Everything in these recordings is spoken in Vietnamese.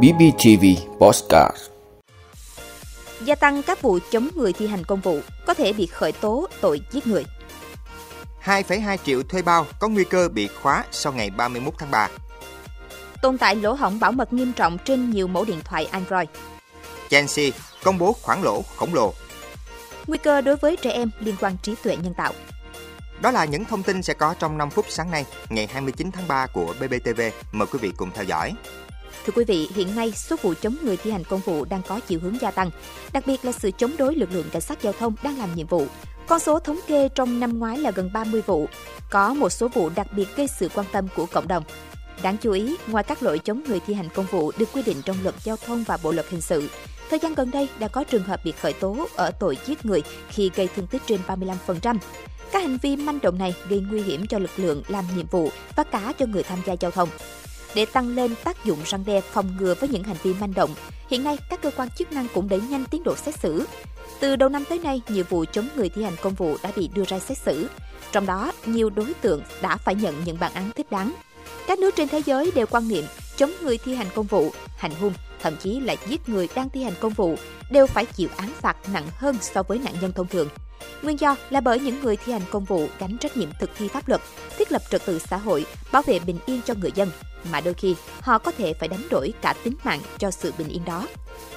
BBTV Postcard Gia tăng các vụ chống người thi hành công vụ có thể bị khởi tố tội giết người. 2,2 triệu thuê bao có nguy cơ bị khóa sau ngày 31 tháng 3. Tồn tại lỗ hổng bảo mật nghiêm trọng trên nhiều mẫu điện thoại Android. Chelsea công bố khoản lỗ khổng lồ. Nguy cơ đối với trẻ em liên quan trí tuệ nhân tạo. Đó là những thông tin sẽ có trong 5 phút sáng nay, ngày 29 tháng 3 của BBTV. Mời quý vị cùng theo dõi. Thưa quý vị, hiện nay số vụ chống người thi hành công vụ đang có chiều hướng gia tăng, đặc biệt là sự chống đối lực lượng cảnh sát giao thông đang làm nhiệm vụ. Con số thống kê trong năm ngoái là gần 30 vụ, có một số vụ đặc biệt gây sự quan tâm của cộng đồng. Đáng chú ý, ngoài các lỗi chống người thi hành công vụ được quy định trong luật giao thông và bộ luật hình sự, thời gian gần đây đã có trường hợp bị khởi tố ở tội giết người khi gây thương tích trên 35%. Các hành vi manh động này gây nguy hiểm cho lực lượng làm nhiệm vụ và cả cho người tham gia giao thông. Để tăng lên tác dụng răng đe phòng ngừa với những hành vi manh động, hiện nay các cơ quan chức năng cũng đẩy nhanh tiến độ xét xử. Từ đầu năm tới nay, nhiều vụ chống người thi hành công vụ đã bị đưa ra xét xử. Trong đó, nhiều đối tượng đã phải nhận những bản án thích đáng. Các nước trên thế giới đều quan niệm chống người thi hành công vụ, hành hung, thậm chí là giết người đang thi hành công vụ đều phải chịu án phạt nặng hơn so với nạn nhân thông thường. Nguyên do là bởi những người thi hành công vụ gánh trách nhiệm thực thi pháp luật, thiết lập trật tự xã hội, bảo vệ bình yên cho người dân, mà đôi khi họ có thể phải đánh đổi cả tính mạng cho sự bình yên đó.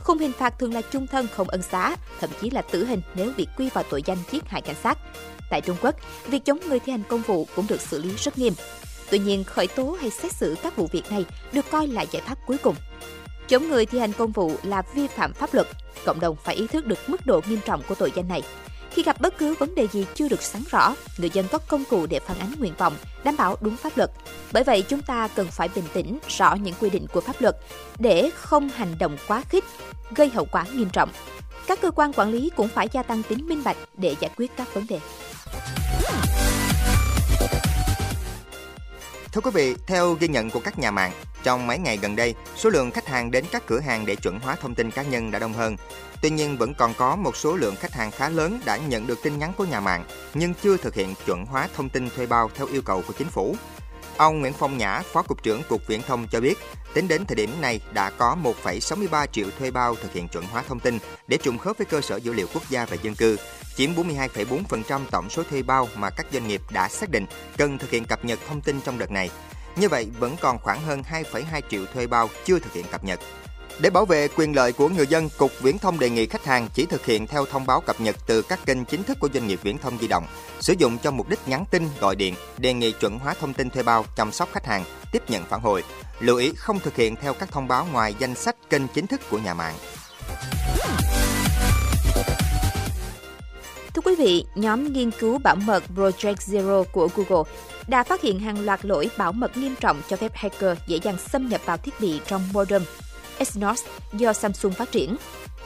Khung hình phạt thường là chung thân không ân xá, thậm chí là tử hình nếu bị quy vào tội danh giết hại cảnh sát. Tại Trung Quốc, việc chống người thi hành công vụ cũng được xử lý rất nghiêm. Tuy nhiên, khởi tố hay xét xử các vụ việc này được coi là giải pháp cuối cùng. Chống người thi hành công vụ là vi phạm pháp luật, cộng đồng phải ý thức được mức độ nghiêm trọng của tội danh này. Khi gặp bất cứ vấn đề gì chưa được sáng rõ, người dân có công cụ để phản ánh nguyện vọng, đảm bảo đúng pháp luật. Bởi vậy, chúng ta cần phải bình tĩnh, rõ những quy định của pháp luật để không hành động quá khích, gây hậu quả nghiêm trọng. Các cơ quan quản lý cũng phải gia tăng tính minh bạch để giải quyết các vấn đề. Thưa quý vị, theo ghi nhận của các nhà mạng, trong mấy ngày gần đây, số lượng khách hàng đến các cửa hàng để chuẩn hóa thông tin cá nhân đã đông hơn. Tuy nhiên vẫn còn có một số lượng khách hàng khá lớn đã nhận được tin nhắn của nhà mạng nhưng chưa thực hiện chuẩn hóa thông tin thuê bao theo yêu cầu của chính phủ. Ông Nguyễn Phong Nhã, Phó Cục trưởng Cục Viễn thông cho biết, tính đến thời điểm này đã có 1,63 triệu thuê bao thực hiện chuẩn hóa thông tin để trùng khớp với cơ sở dữ liệu quốc gia về dân cư, chiếm 42,4% tổng số thuê bao mà các doanh nghiệp đã xác định cần thực hiện cập nhật thông tin trong đợt này. Như vậy, vẫn còn khoảng hơn 2,2 triệu thuê bao chưa thực hiện cập nhật. Để bảo vệ quyền lợi của người dân, Cục Viễn thông đề nghị khách hàng chỉ thực hiện theo thông báo cập nhật từ các kênh chính thức của doanh nghiệp viễn thông di động, sử dụng cho mục đích nhắn tin, gọi điện, đề nghị chuẩn hóa thông tin thuê bao, chăm sóc khách hàng, tiếp nhận phản hồi. Lưu ý không thực hiện theo các thông báo ngoài danh sách kênh chính thức của nhà mạng. Thưa quý vị, nhóm nghiên cứu bảo mật Project Zero của Google đã phát hiện hàng loạt lỗi bảo mật nghiêm trọng cho phép hacker dễ dàng xâm nhập vào thiết bị trong modem Exynos do Samsung phát triển.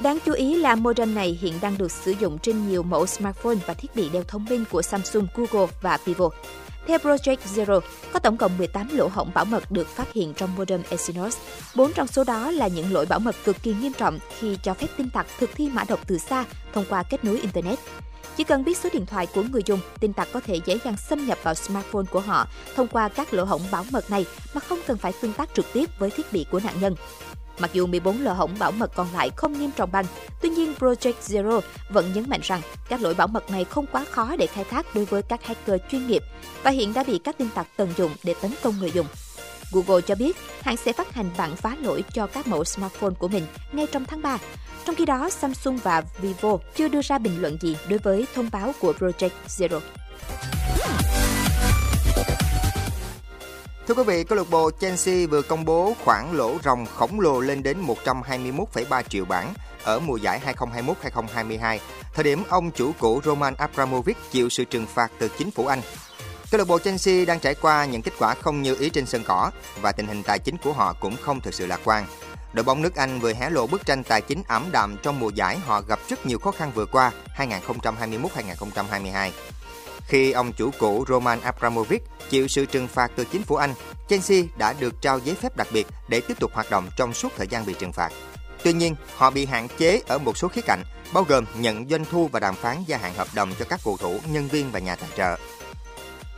Đáng chú ý là modem này hiện đang được sử dụng trên nhiều mẫu smartphone và thiết bị đeo thông minh của Samsung, Google và Vivo. Theo Project Zero, có tổng cộng 18 lỗ hổng bảo mật được phát hiện trong modem Exynos. Bốn trong số đó là những lỗi bảo mật cực kỳ nghiêm trọng khi cho phép tin tặc thực thi mã độc từ xa thông qua kết nối Internet. Chỉ cần biết số điện thoại của người dùng, tin tặc có thể dễ dàng xâm nhập vào smartphone của họ thông qua các lỗ hổng bảo mật này mà không cần phải tương tác trực tiếp với thiết bị của nạn nhân. Mặc dù 14 lỗ hổng bảo mật còn lại không nghiêm trọng bằng, tuy nhiên Project Zero vẫn nhấn mạnh rằng các lỗi bảo mật này không quá khó để khai thác đối với các hacker chuyên nghiệp và hiện đã bị các tin tặc tận dụng để tấn công người dùng. Google cho biết hãng sẽ phát hành bản phá lỗi cho các mẫu smartphone của mình ngay trong tháng 3. Trong khi đó, Samsung và Vivo chưa đưa ra bình luận gì đối với thông báo của Project Zero. Thưa quý vị, câu lạc bộ Chelsea vừa công bố khoản lỗ ròng khổng lồ lên đến 121,3 triệu bảng ở mùa giải 2021-2022, thời điểm ông chủ cũ Roman Abramovich chịu sự trừng phạt từ chính phủ Anh. Câu lạc bộ Chelsea đang trải qua những kết quả không như ý trên sân cỏ và tình hình tài chính của họ cũng không thực sự lạc quan. Đội bóng nước Anh vừa hé lộ bức tranh tài chính ảm đạm trong mùa giải họ gặp rất nhiều khó khăn vừa qua 2021-2022. Khi ông chủ cũ Roman Abramovich chịu sự trừng phạt từ chính phủ Anh, Chelsea đã được trao giấy phép đặc biệt để tiếp tục hoạt động trong suốt thời gian bị trừng phạt. Tuy nhiên, họ bị hạn chế ở một số khía cạnh, bao gồm nhận doanh thu và đàm phán gia hạn hợp đồng cho các cầu thủ, nhân viên và nhà tài trợ.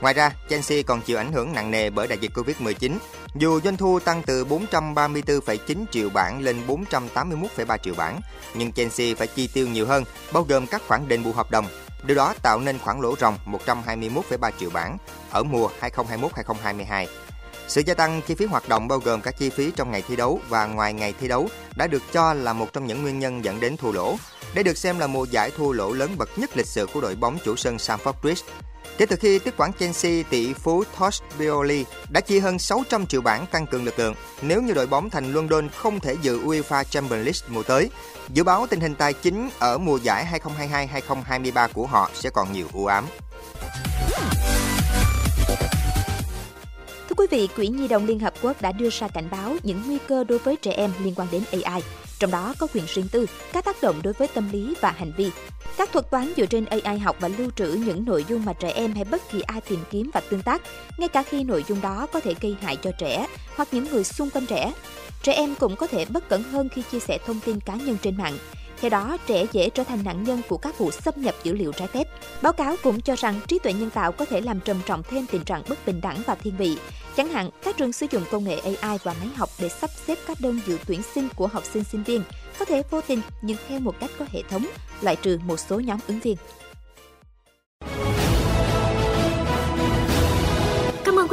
Ngoài ra, Chelsea còn chịu ảnh hưởng nặng nề bởi đại dịch Covid-19. Dù doanh thu tăng từ 434,9 triệu bảng lên 481,3 triệu bảng, nhưng Chelsea phải chi tiêu nhiều hơn, bao gồm các khoản đền bù hợp đồng. Điều đó tạo nên khoản lỗ ròng 121,3 triệu bảng ở mùa 2021-2022. Sự gia tăng chi phí hoạt động bao gồm các chi phí trong ngày thi đấu và ngoài ngày thi đấu đã được cho là một trong những nguyên nhân dẫn đến thua lỗ. Đây được xem là mùa giải thua lỗ lớn bậc nhất lịch sử của đội bóng chủ sân Stamford Bridge. Kể từ khi tiếp quản Chelsea, tỷ phú Tosh Bioli đã chi hơn 600 triệu bảng tăng cường lực lượng. Nếu như đội bóng thành London không thể dự UEFA Champions League mùa tới, dự báo tình hình tài chính ở mùa giải 2022-2023 của họ sẽ còn nhiều u ám. Thưa quý vị, Quỹ Nhi đồng Liên Hợp Quốc đã đưa ra cảnh báo những nguy cơ đối với trẻ em liên quan đến AI, trong đó có quyền riêng tư, các tác động đối với tâm lý và hành vi. Các thuật toán dựa trên AI học và lưu trữ những nội dung mà trẻ em hay bất kỳ ai tìm kiếm và tương tác, ngay cả khi nội dung đó có thể gây hại cho trẻ hoặc những người xung quanh trẻ. Trẻ em cũng có thể bất cẩn hơn khi chia sẻ thông tin cá nhân trên mạng, theo đó, trẻ dễ trở thành nạn nhân của các vụ xâm nhập dữ liệu trái phép. Báo cáo cũng cho rằng trí tuệ nhân tạo có thể làm trầm trọng thêm tình trạng bất bình đẳng và thiên vị. Chẳng hạn, các trường sử dụng công nghệ AI và máy học để sắp xếp các đơn dự tuyển sinh của học sinh sinh viên có thể vô tình nhưng theo một cách có hệ thống, loại trừ một số nhóm ứng viên.